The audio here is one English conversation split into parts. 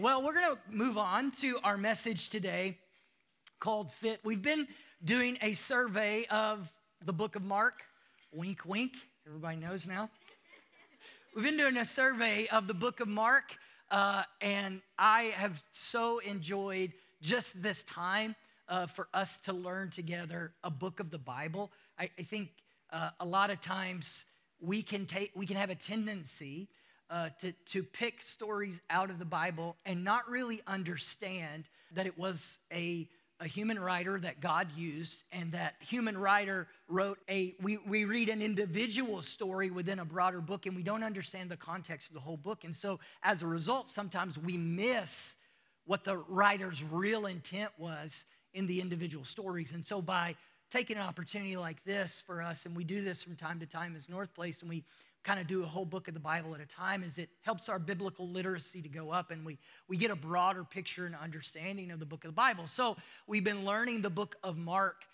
Well, we're going to move on to our message today called Fit. We've been doing a survey of the book of Mark. Wink, wink. Everybody knows now. We've been doing a survey of the book of Mark, uh, and I have so enjoyed just this time uh, for us to learn together a book of the Bible. I, I think uh, a lot of times we can take we can have a tendency uh, to, to pick stories out of the Bible and not really understand that it was a, a human writer that God used and that human writer wrote a, we, we read an individual story within a broader book and we don't understand the context of the whole book. And so as a result, sometimes we miss what the writer's real intent was in the individual stories. And so by taking an opportunity like this for us, and we do this from time to time as North Place, and we kind of do a whole book of the Bible at a time is it helps our biblical literacy to go up and we, we get a broader picture and understanding of the book of the Bible. So we've been learning the book of Mark.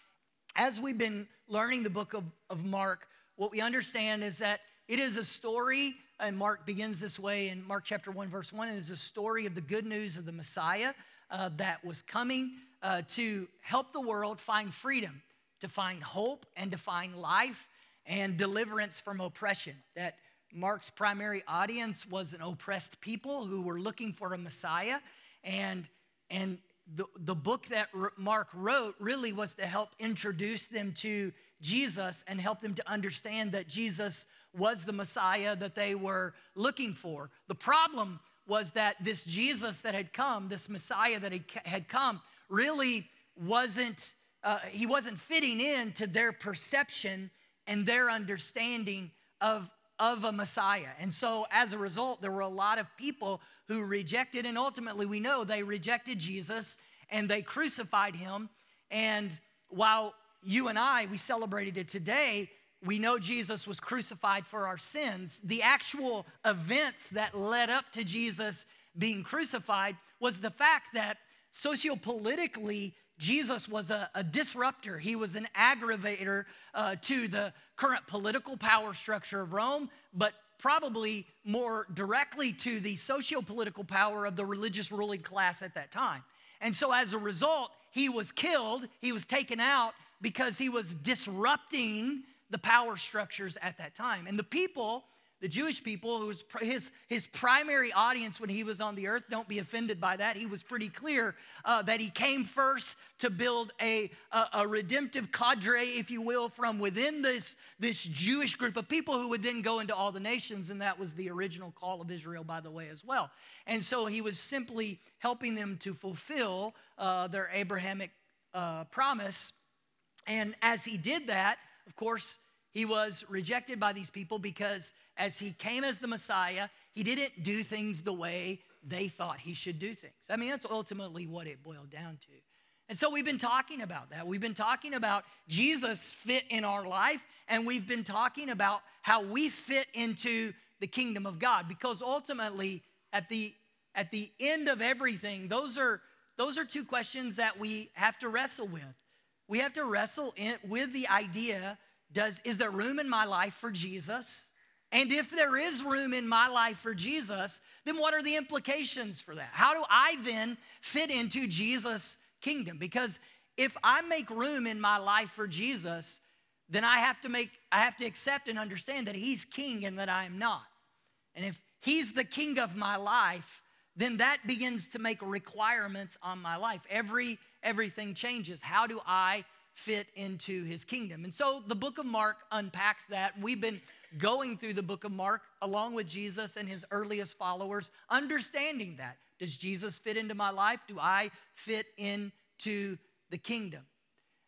As we've been learning the book of, of Mark, what we understand is that it is a story, and Mark begins this way in Mark chapter 1, verse 1. It is a story of the good news of the Messiah uh, that was coming uh, to help the world find freedom, to find hope, and to find life and deliverance from oppression. That Mark's primary audience was an oppressed people who were looking for a Messiah. And, and the, the book that Mark wrote really was to help introduce them to Jesus and help them to understand that Jesus was the Messiah that they were looking for. The problem was that this Jesus that had come, this Messiah that had come, really wasn't, uh, he wasn't fitting into their perception and their understanding of, of a Messiah. And so, as a result, there were a lot of people who rejected, and ultimately, we know they rejected Jesus and they crucified him. And while you and I, we celebrated it today, we know Jesus was crucified for our sins. The actual events that led up to Jesus being crucified was the fact that sociopolitically, Jesus was a, a, disruptor. He was an aggravator uh, to the current political power structure of Rome, but probably more directly to the socio political power of the religious ruling class at that time. And so, as a result, he was killed, he was taken out because he was disrupting the power structures at that time. And the people the Jewish people, who was his, his primary audience when he was on the earth, don't be offended by that. He was pretty clear uh, that he came first to build a, a, a, redemptive cadre, if you will, from within this, this Jewish group of people who would then go into all the nations. And that was the original call of Israel, by the way, as well. And so he was simply helping them to fulfill uh, their Abrahamic uh, promise. And as he did that, of course, he was rejected by these people because as he came as the Messiah, he didn't do things the way they thought he should do things. I mean, that's ultimately what it boiled down to. And so we've been talking about that. We've been talking about Jesus fit in our life, and we've been talking about how we fit into the kingdom of God because ultimately, at the, at the end of everything, those are, those are two questions that we have to wrestle with. We have to wrestle in, with the idea does, is there room in my life for Jesus? And if there is room in my life for Jesus, then what are the implications for that? How do I then fit into Jesus' kingdom? Because if I make room in my life for Jesus, then I have to make I have to accept and understand that he's king and that I am not. And if he's the king of my life, then that begins to make requirements on my life. Every everything changes. How do I fit into his kingdom. And so the book of Mark unpacks that. We've been going through the book of Mark along with Jesus and his earliest followers, understanding that. Does Jesus fit into my life? Do I fit into the kingdom?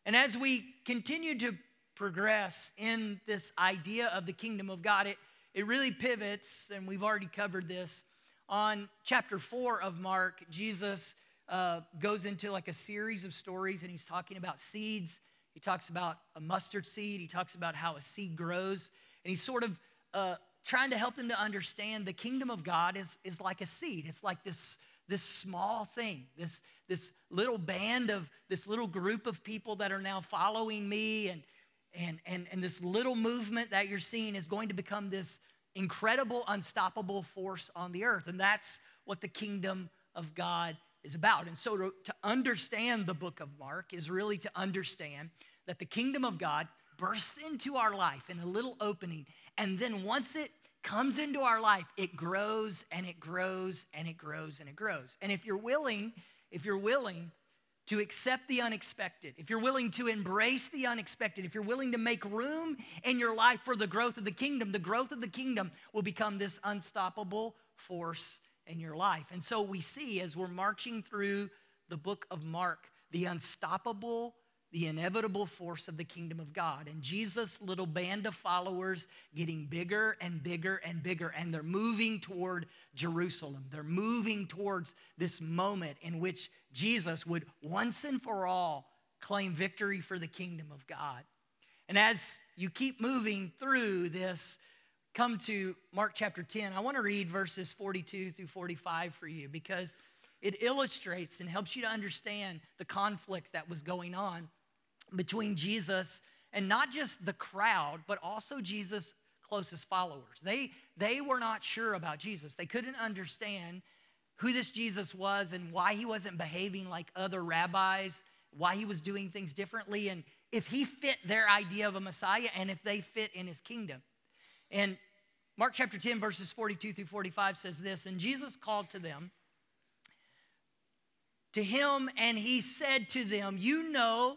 And as we continue to progress in this idea of the kingdom of God, it, it really pivots, and we've already covered this. On chapter four of Mark, Jesus uh, goes into like a series of stories and he's talking about seeds. He talks about a mustard seed. He talks about how a seed grows. And he's sort of uh, trying to help them to understand the kingdom of God is, is like a seed. It's like this, this small thing, this, this little band of this little group of people that are now following me. And, and, and, and this little movement that you're seeing is going to become this incredible, unstoppable force on the earth. And that's what the kingdom of God is about. And so to, to understand the book of Mark is really to understand that the kingdom of God bursts into our life in a little opening. And then once it comes into our life, it grows and it grows and it grows and it grows. And if you're willing, if you're willing to accept the unexpected, if you're willing to embrace the unexpected, if you're willing to make room in your life for the growth of the kingdom, the growth of the kingdom will become this unstoppable force in your life. And so we see as we're marching through the book of Mark, the unstoppable, the inevitable force of the kingdom of God. And Jesus' little band of followers getting bigger and bigger and bigger, and they're moving toward Jerusalem. They're moving towards this moment in which Jesus would once and for all claim victory for the kingdom of God. And as you keep moving through this, come to Mark chapter 10, I want to read verses 42 through 45 for you because it illustrates and helps you to understand the conflict that was going on between Jesus and not just the crowd, but also Jesus' closest followers. They, they were not sure about Jesus, they couldn't understand who this Jesus was and why he wasn't behaving like other rabbis, why he was doing things differently, and if he fit their idea of a Messiah and if they fit in his kingdom. And Mark chapter 10, verses 42 through 45 says this And Jesus called to them, to him, and he said to them, You know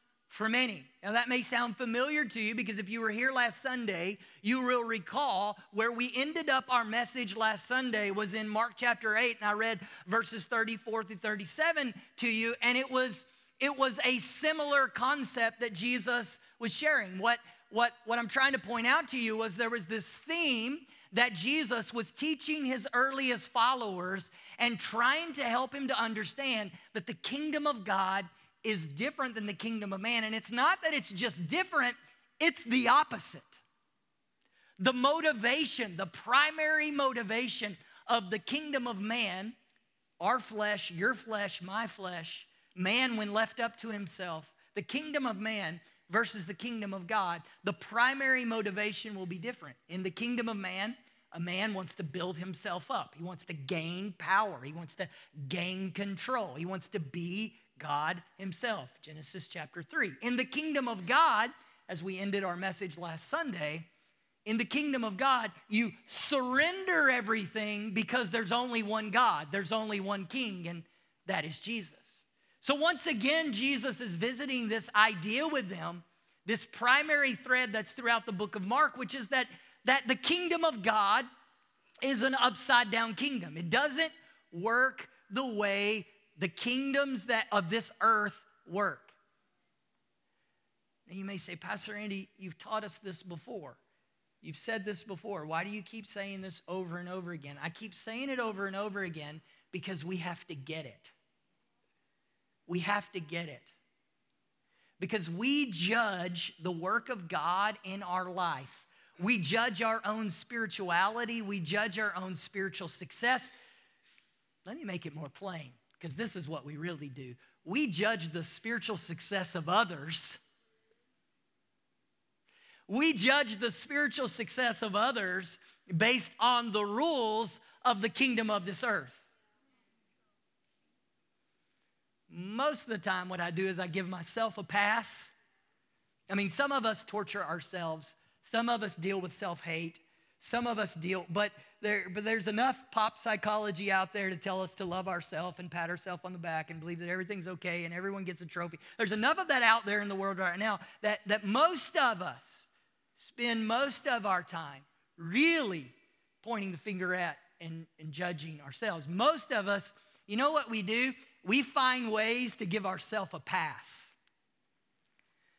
for many. Now, that may sound familiar to you because if you were here last Sunday, you will recall where we ended up our message last Sunday was in Mark chapter 8, and I read verses 34 through 37 to you, and it was it was a similar concept that Jesus was sharing. What what, what I'm trying to point out to you was there was this theme that Jesus was teaching his earliest followers and trying to help him to understand that the kingdom of God is different than the kingdom of man. And it's not that it's just different, it's the opposite. The motivation, the primary motivation of the kingdom of man, our flesh, your flesh, my flesh, man when left up to himself, the kingdom of man versus the kingdom of God, the primary motivation will be different. In the kingdom of man, a man wants to build himself up. He wants to gain power. He wants to gain control. He wants to be God himself. Genesis chapter 3. In the kingdom of God, as we ended our message last Sunday, in the kingdom of God, you surrender everything because there's only one God, there's only one king, and that is Jesus. So, once again, Jesus is visiting this idea with them, this primary thread that's throughout the book of Mark, which is that, that the kingdom of God is an upside down kingdom. It doesn't work the way the kingdoms that of this earth work. And you may say, Pastor Randy, you've taught us this before. You've said this before. Why do you keep saying this over and over again? I keep saying it over and over again because we have to get it. We have to get it. Because we judge the work of God in our life. We judge our own spirituality. We judge our own spiritual success. Let me make it more plain, because this is what we really do. We judge the spiritual success of others. We judge the spiritual success of others based on the rules of the kingdom of this earth. Most of the time, what I do is I give myself a pass. I mean, some of us torture ourselves, some of us deal with self hate, some of us deal, but, there, but there's enough pop psychology out there to tell us to love ourselves and pat ourselves on the back and believe that everything's okay and everyone gets a trophy. There's enough of that out there in the world right now that, that most of us spend most of our time really pointing the finger at and, and judging ourselves. Most of us, you know what we do? we find ways to give ourselves a pass.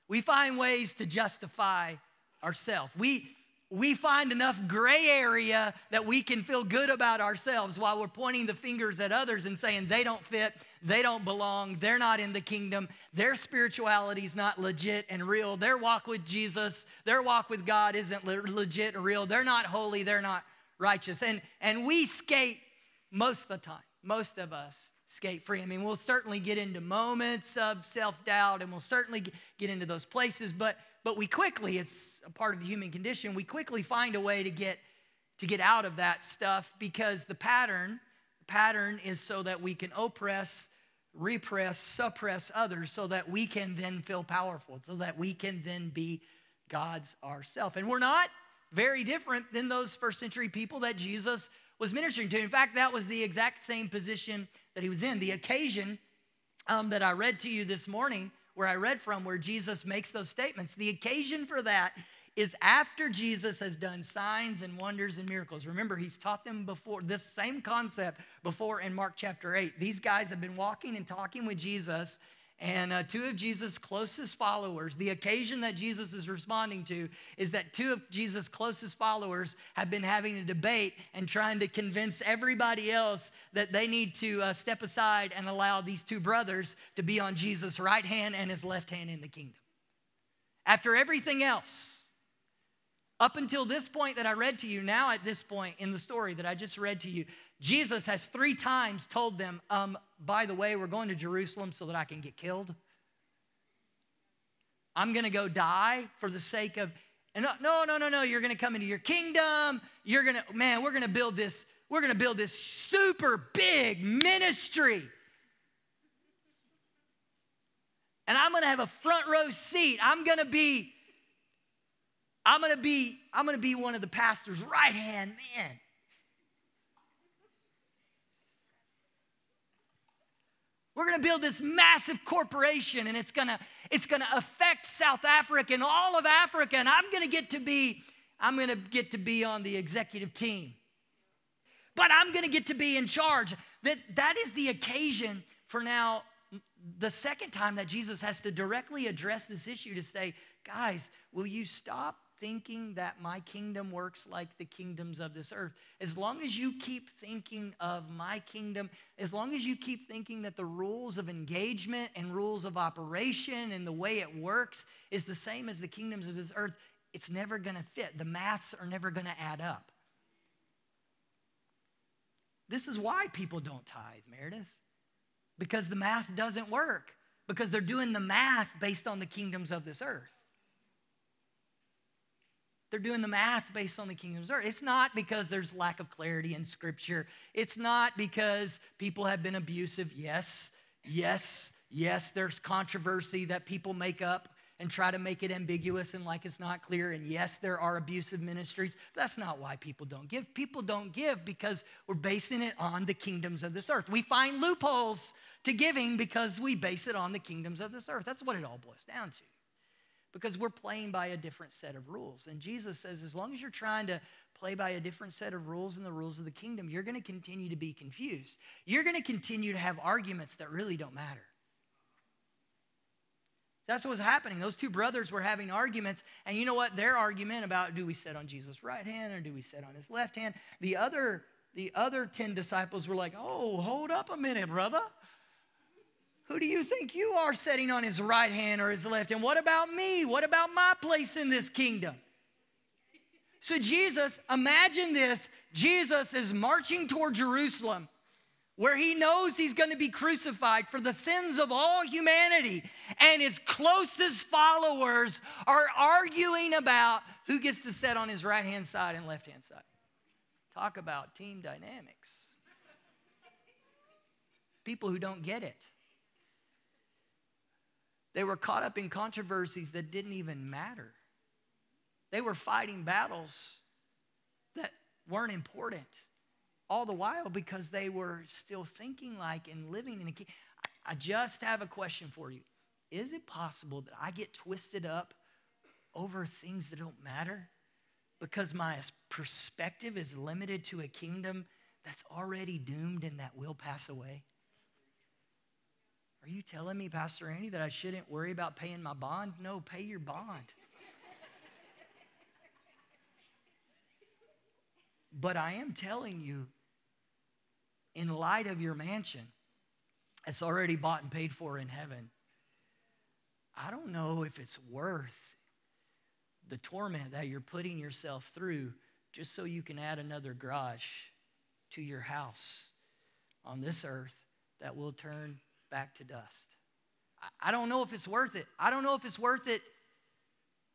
We find ways to justify ourselves. We, we find enough gray area that we can feel good about ourselves while we're pointing the fingers at others and saying they don't fit, they don't belong, they're not in the kingdom, their spirituality is not legit and real, their walk with Jesus, their walk with God isn't legit and real, they're not holy, they're not righteous. And, and we skate most of the time, most of us skate free. I mean, we'll certainly get into moments of self doubt and we'll certainly get into those places, but but we quickly, it's a part of the human condition, we quickly find a way to get to get out of that stuff because the pattern, the pattern is so that we can oppress, repress, suppress others so that we can then feel powerful, so that we can then be God's ourself. And we're not very different than those first century people that Jesus was ministering to. In fact, that was the exact same position that he was in. The occasion um, that I read to you this morning where I read from, where Jesus makes those statements. The occasion for that is after Jesus has done signs and wonders and miracles. Remember, he's taught them before this same concept before in Mark chapter 8. These guys have been walking and talking with Jesus and uh, two of Jesus' closest followers, the occasion that Jesus is responding to is that two of Jesus' closest followers have been having a debate and trying to convince everybody else that they need to uh, step aside and allow these two brothers to be on Jesus' right hand and his left hand in the kingdom. After everything else, up until this point that I read to you, now at this point in the story that I just read to you, Jesus has three times told them, um, by the way, we're going to Jerusalem so that I can get killed. I'm going to go die for the sake of, and no, no, no, no, you're going to come into your kingdom. You're going to, man, we're going to build this, we're going to build this super big ministry. And I'm going to have a front row seat. I'm going to be, I'm to be, I'm to be one of the pastor's right hand man. We're going to build this massive corporation and it's going to it's going to affect South Africa and all of Africa and I'm going to get to be I'm going to get to be on the executive team. But I'm going to get to be in charge. That that is the occasion for now the second time that Jesus has to directly address this issue to say, guys, will you stop thinking that my kingdom works like the kingdoms of this earth. As long as you keep thinking of my kingdom, as long as you keep thinking that the rules of engagement and rules of operation and the way it works is the same as the kingdoms of this earth, it's never going to fit. The maths are never going to add up. This is why people don't tithe, Meredith, because the math doesn't work, because they're doing the math based on the kingdoms of this earth. They're doing the math based on the kingdom's of earth. It's not because there's lack of clarity in scripture. It's not because people have been abusive. Yes, yes, yes, there's controversy that people make up and try to make it ambiguous and like it's not clear. And yes, there are abusive ministries. That's not why people don't give. People don't give because we're basing it on the kingdoms of this earth. We find loopholes to giving because we base it on the kingdoms of this earth. That's what it all boils down to because we're playing by a different set of rules. And Jesus says, as long as you're trying to play by a different set of rules and the rules of the kingdom, you're going to continue to be confused. You're going to continue to have arguments that really don't matter. That's what was happening. Those two brothers were having arguments, and you know what? Their argument about do we sit on Jesus' right hand or do we sit on his left hand? The other, the other 10 disciples were like, oh, hold up a minute, brother. Who do you think you are sitting on his right hand or his left? And what about me? What about my place in this kingdom? So, Jesus, imagine this Jesus is marching toward Jerusalem where he knows he's going to be crucified for the sins of all humanity. And his closest followers are arguing about who gets to sit on his right hand side and left hand side. Talk about team dynamics. People who don't get it. They were caught up in controversies that didn't even matter. They were fighting battles that weren't important all the while because they were still thinking like and living in a kingdom. I just have a question for you. Is it possible that I get twisted up over things that don't matter because my perspective is limited to a kingdom that's already doomed and that will pass away? Are you telling me, Pastor Randy, that I shouldn't worry about paying my bond? No, pay your bond. But I am telling you, in light of your mansion, it's already bought and paid for in heaven. I don't know if it's worth the torment that you're putting yourself through just so you can add another garage to your house on this earth that will turn back to dust. I don't know if it's worth it. I don't know if it's worth it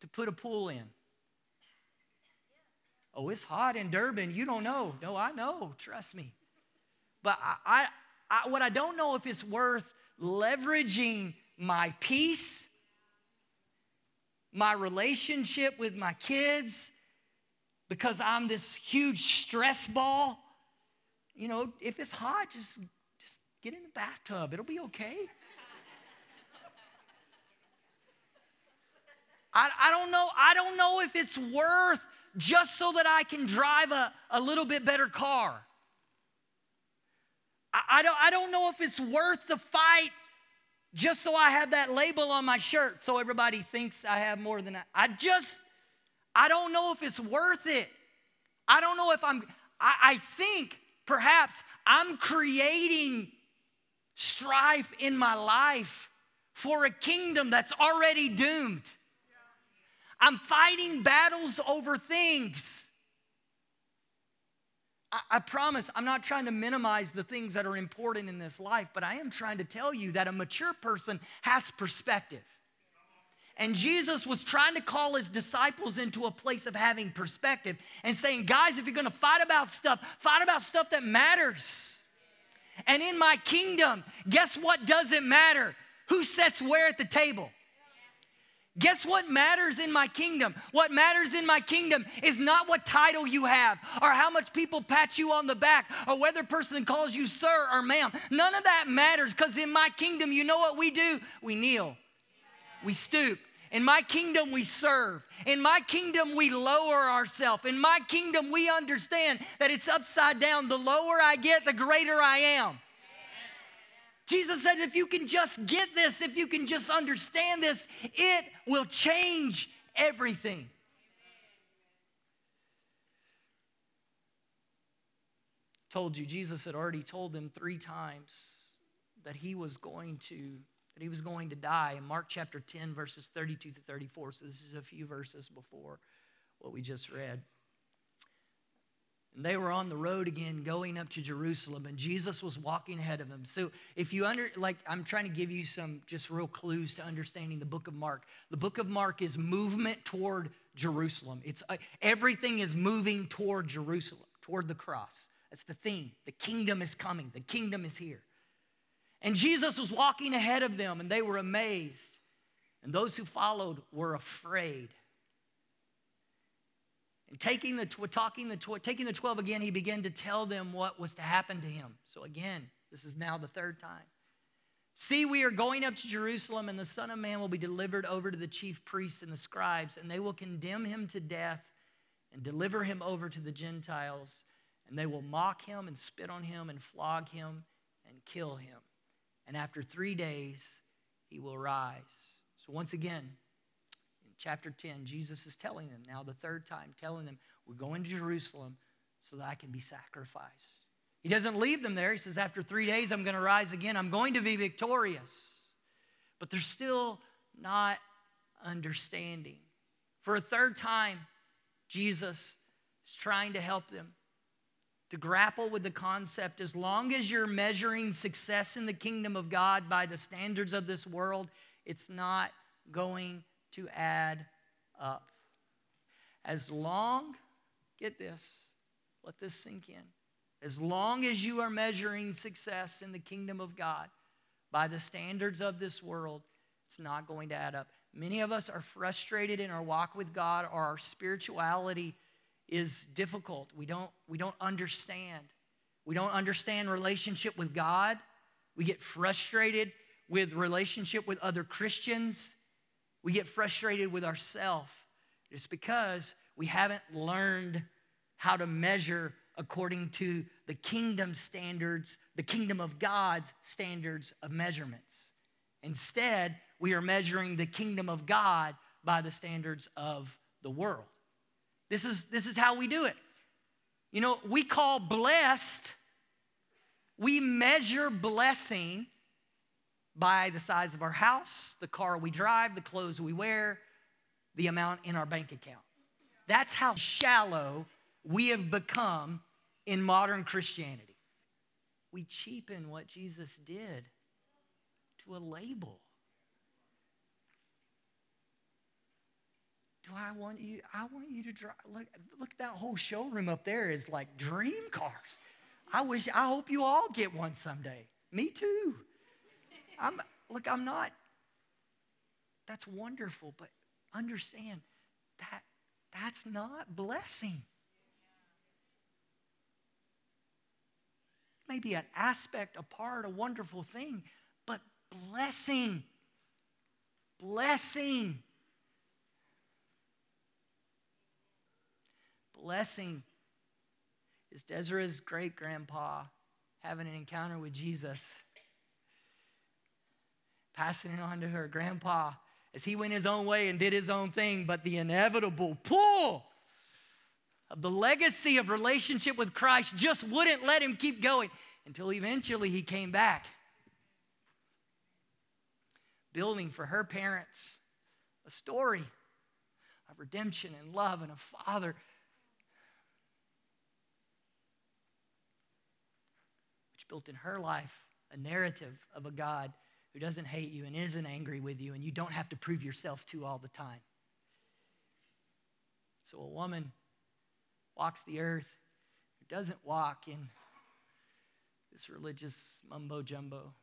to put a pool in. Oh, it's hot in Durban. You don't know. No, I know. Trust me. But I, I, I, what I don't know if it's worth leveraging my peace, my relationship with my kids, because I'm this huge stress ball. You know, if it's hot, just, just get in the bathtub. It'll be okay. I, I don't know. I don't know if it's worth just so that I can drive a, a little bit better car. I, I, don't, I don't know if it's worth the fight just so I have that label on my shirt so everybody thinks I have more than I. I just, I don't know if it's worth it. I don't know if I'm, I, I think perhaps I'm creating strife in my life for a kingdom that's already doomed. I'm fighting battles over things. I, I, promise I'm not trying to minimize the things that are important in this life, but I am trying to tell you that a mature person has perspective. And Jesus was trying to call his disciples into a place of having perspective and saying, guys, if you're gonna fight about stuff, fight about stuff that matters. And in my kingdom, guess what doesn't matter? Who sits where at the table? Guess what matters in my kingdom? What matters in my kingdom is not what title you have or how much people pat you on the back or whether person calls you sir or ma'am. None of that matters because in my kingdom, you know what we do? We kneel, we stoop. In my kingdom, we serve. In my kingdom, we lower ourselves. In my kingdom, we understand that it's upside down. The lower I get, the greater I am. Jesus said, if you can just get this, if you can just understand this, it will change everything. Told you, Jesus had already told them three times that he was going to that he was going to die in Mark chapter 10 verses 32 to 34 so this is a few verses before what we just read and they were on the road again going up to Jerusalem, and Jesus was walking ahead of them. So, if you under, like, I'm trying to give you some just real clues to understanding the book of Mark. The book of Mark is movement toward Jerusalem. It's uh, everything is moving toward Jerusalem, toward the cross. That's the theme. The kingdom is coming, the kingdom is here. And Jesus was walking ahead of them, and they were amazed. And those who followed were afraid. And taking the, talking the, taking the 12 again, he began to tell them what was to happen to him. So again, this is now the third time. See, we are going up to Jerusalem, and the Son of Man will be delivered over to the chief priests and the scribes, and they will condemn him to death and deliver him over to the Gentiles, and they will mock him and spit on him and flog him and kill him. And after three days, he will rise. So, once again, in chapter 10, Jesus is telling them now, the third time, telling them, We're going to Jerusalem so that I can be sacrificed. He doesn't leave them there. He says, After three days, I'm going to rise again. I'm going to be victorious. But they're still not understanding. For a third time, Jesus is trying to help them to grapple with the concept as long as you're measuring success in the kingdom of God by the standards of this world, it's not going to add up. As long, get this, let this sink in. As long as you are measuring success in the kingdom of God by the standards of this world, it's not going to add up. Many of us are frustrated in our walk with God or our spirituality is difficult. We don't, we don't understand. We don't understand relationship with God. We get frustrated with relationship with other Christians. We get frustrated with ourselves. It's because we haven't learned how to measure according to the kingdom standards, the kingdom of God's standards of measurements. Instead, we are measuring the kingdom of God by the standards of the world. This is, this is how we do it. You know, we call blessed, we measure blessing by the size of our house, the car we drive, the clothes we wear, the amount in our bank account. That's how shallow we have become in modern Christianity. We cheapen what Jesus did to a label. Do I want you? I want you to drive. Look, look, that whole showroom up there is like dream cars. I wish, I hope you all get one someday. Me too. I'm, look, I'm not, that's wonderful, but understand that that's not blessing. Maybe an aspect, a part, a wonderful thing, but blessing. Blessing. Blessing is Desira's great grandpa having an encounter with Jesus passing it on to her grandpa as he went his own way and did his own thing, but the inevitable pull of the legacy of relationship with Christ just wouldn't let him keep going until eventually he came back. Building for her parents a story of redemption and love and a father. Built in her life a narrative of a God who doesn't hate you and isn't angry with you, and you don't have to prove yourself to all the time. So a woman walks the earth who doesn't walk in this religious mumbo jumbo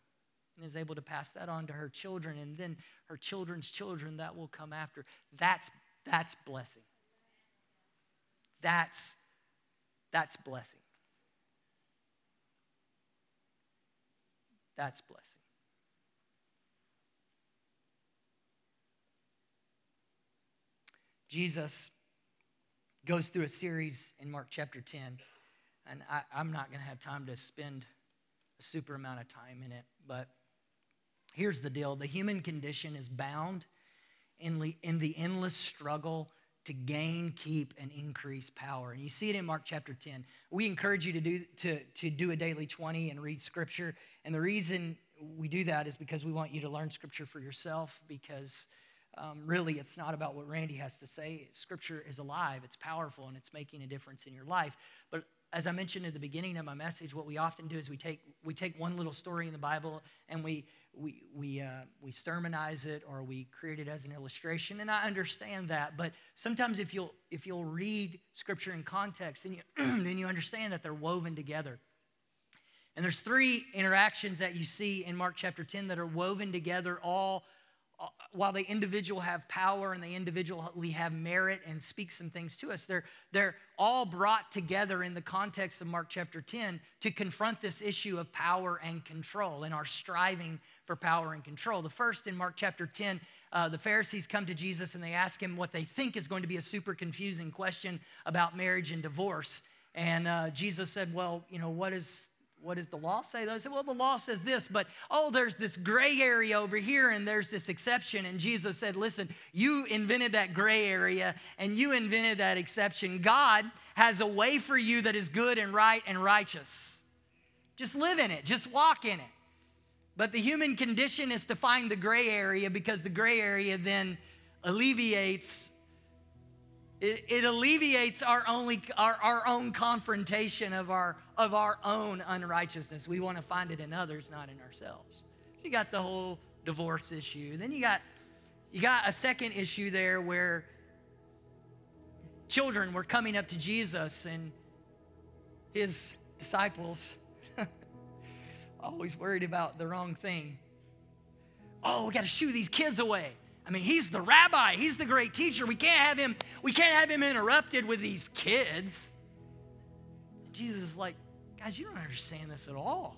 and is able to pass that on to her children and then her children's children that will come after. That's that's blessing. That's that's blessing. That's blessing. Jesus goes through a series in Mark chapter 10, and I, am not going to have time to spend a super amount of time in it, but here's the deal the human condition is bound in in the endless struggle to gain, keep, and increase power. And you see it in Mark chapter 10. We encourage you to do, to, to do a daily 20 and read scripture. And the reason we do that is because we want you to learn scripture for yourself, because um, really, it's not about what Randy has to say. Scripture is alive, it's powerful, and it's making a difference in your life. But as I mentioned at the beginning of my message, what we often do is we take, we take one little story in the Bible and we, we, we, uh, we sermonize it or we create it as an illustration. And I understand that. But sometimes if you'll, if you'll read Scripture in context, then you, then you understand that they're woven together. And there's three interactions that you see in Mark chapter 10 that are woven together all while they individual have power and they individually have merit and speak some things to us, they're, they're all brought together in the context of Mark chapter 10 to confront this issue of power and control and our striving for power and control. The first in Mark chapter 10, uh, the Pharisees come to Jesus and they ask him what they think is going to be a super confusing question about marriage and divorce. And uh, Jesus said, Well, you know, what is what does the law say? They said, well, the law says this, but oh, there's this gray area over here and there's this exception. And Jesus said, listen, you invented that gray area and you invented that exception. God has a way for you that is good and right and righteous. Just live in it, just walk in it. But the human condition is to find the gray area because the gray area then alleviates it, it alleviates our, only, our, our own confrontation of our, of our own unrighteousness. We want to find it in others, not in ourselves. So you got the whole divorce issue. Then you got, you got a second issue there where children were coming up to Jesus and his disciples always worried about the wrong thing. Oh, we got to shoo these kids away. I mean, he's the rabbi, he's the great teacher. We can't have him, we can't have him interrupted with these kids. Jesus is like, guys, you don't understand this at all.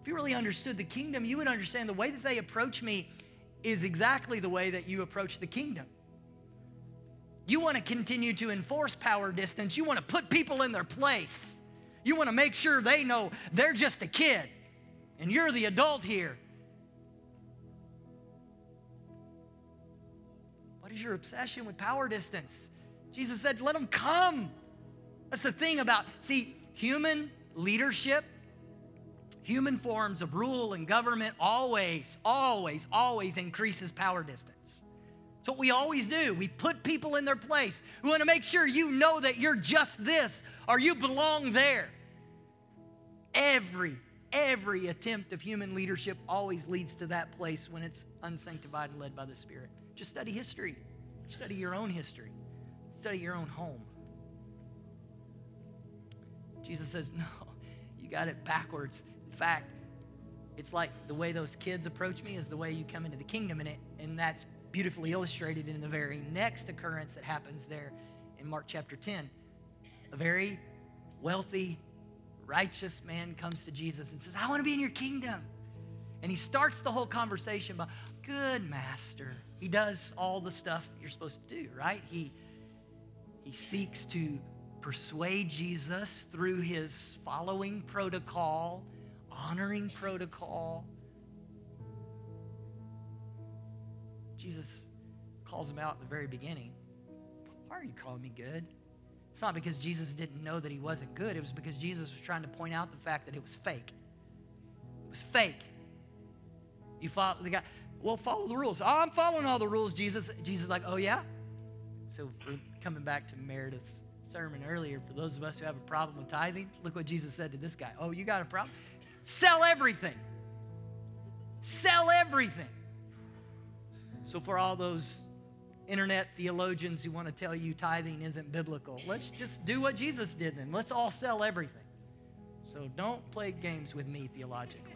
If you really understood the kingdom, you would understand the way that they approach me is exactly the way that you approach the kingdom. You want to continue to enforce power distance. You want to put people in their place. You want to make sure they know they're just a kid and you're the adult here. Your obsession with power distance? Jesus said, Let them come. That's the thing about, see, human leadership, human forms of rule and government always, always, always increases power distance. It's what we always do. We put people in their place. We want to make sure you know that you're just this or you belong there. Every, every attempt of human leadership always leads to that place when it's unsanctified and led by the Spirit. Just study history, study your own history, study your own home. Jesus says, No, you got it backwards. In fact, it's like the way those kids approach me is the way you come into the kingdom in it, and that's beautifully illustrated in the very next occurrence that happens there in Mark chapter 10. A very wealthy, righteous man comes to Jesus and says, I want to be in your kingdom. And he starts the whole conversation by, Good master. He does all the stuff you're supposed to do, right? He, he seeks to persuade Jesus through his following protocol, honoring protocol. Jesus calls him out at the very beginning. Why are you calling me good? It's not because Jesus didn't know that he wasn't good. It was because Jesus was trying to point out the fact that it was fake. It was fake. You follow the guy, well, follow the rules. Oh, I'm following all the rules, Jesus. Jesus like, oh, yeah? So we're coming back to Meredith's sermon earlier, for those of us who have a problem with tithing, look what Jesus said to this guy. Oh, you got a problem? Sell everything. Sell everything. So, for all those internet theologians who want to tell you tithing isn't biblical, let's just do what Jesus did then. Let's all sell everything. So, don't play games with me theologically.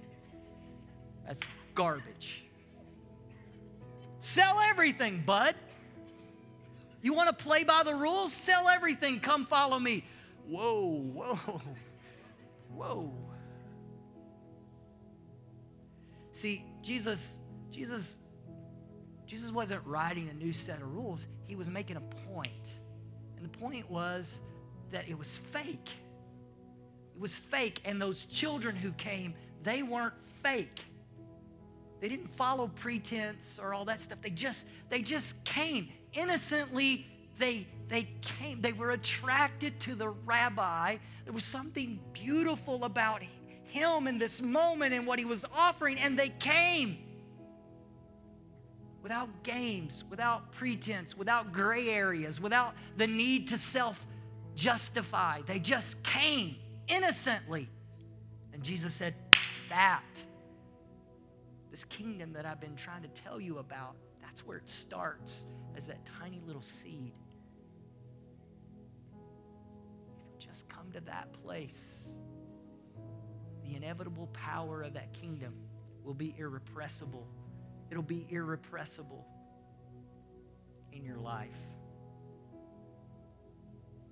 That's garbage. Sell everything, bud. You want to play by the rules? Sell everything. Come follow me. Whoa, whoa, whoa. See, Jesus, Jesus, Jesus wasn't writing a new set of rules. He was making a point. And the point was that it was fake. It was fake. And those children who came, they weren't fake. They didn't follow pretense or all that stuff. They just, they just came innocently they, they came, they were attracted to the rabbi. There was something beautiful about him in this moment and what he was offering, and they came without games, without pretense, without gray areas, without the need to self justify. They just came innocently. And Jesus said, That, this kingdom that I've been trying to tell you about, that's where it starts as that tiny little seed. If you just come to that place, the inevitable power of that kingdom will be irrepressible. It'll be irrepressible in your life.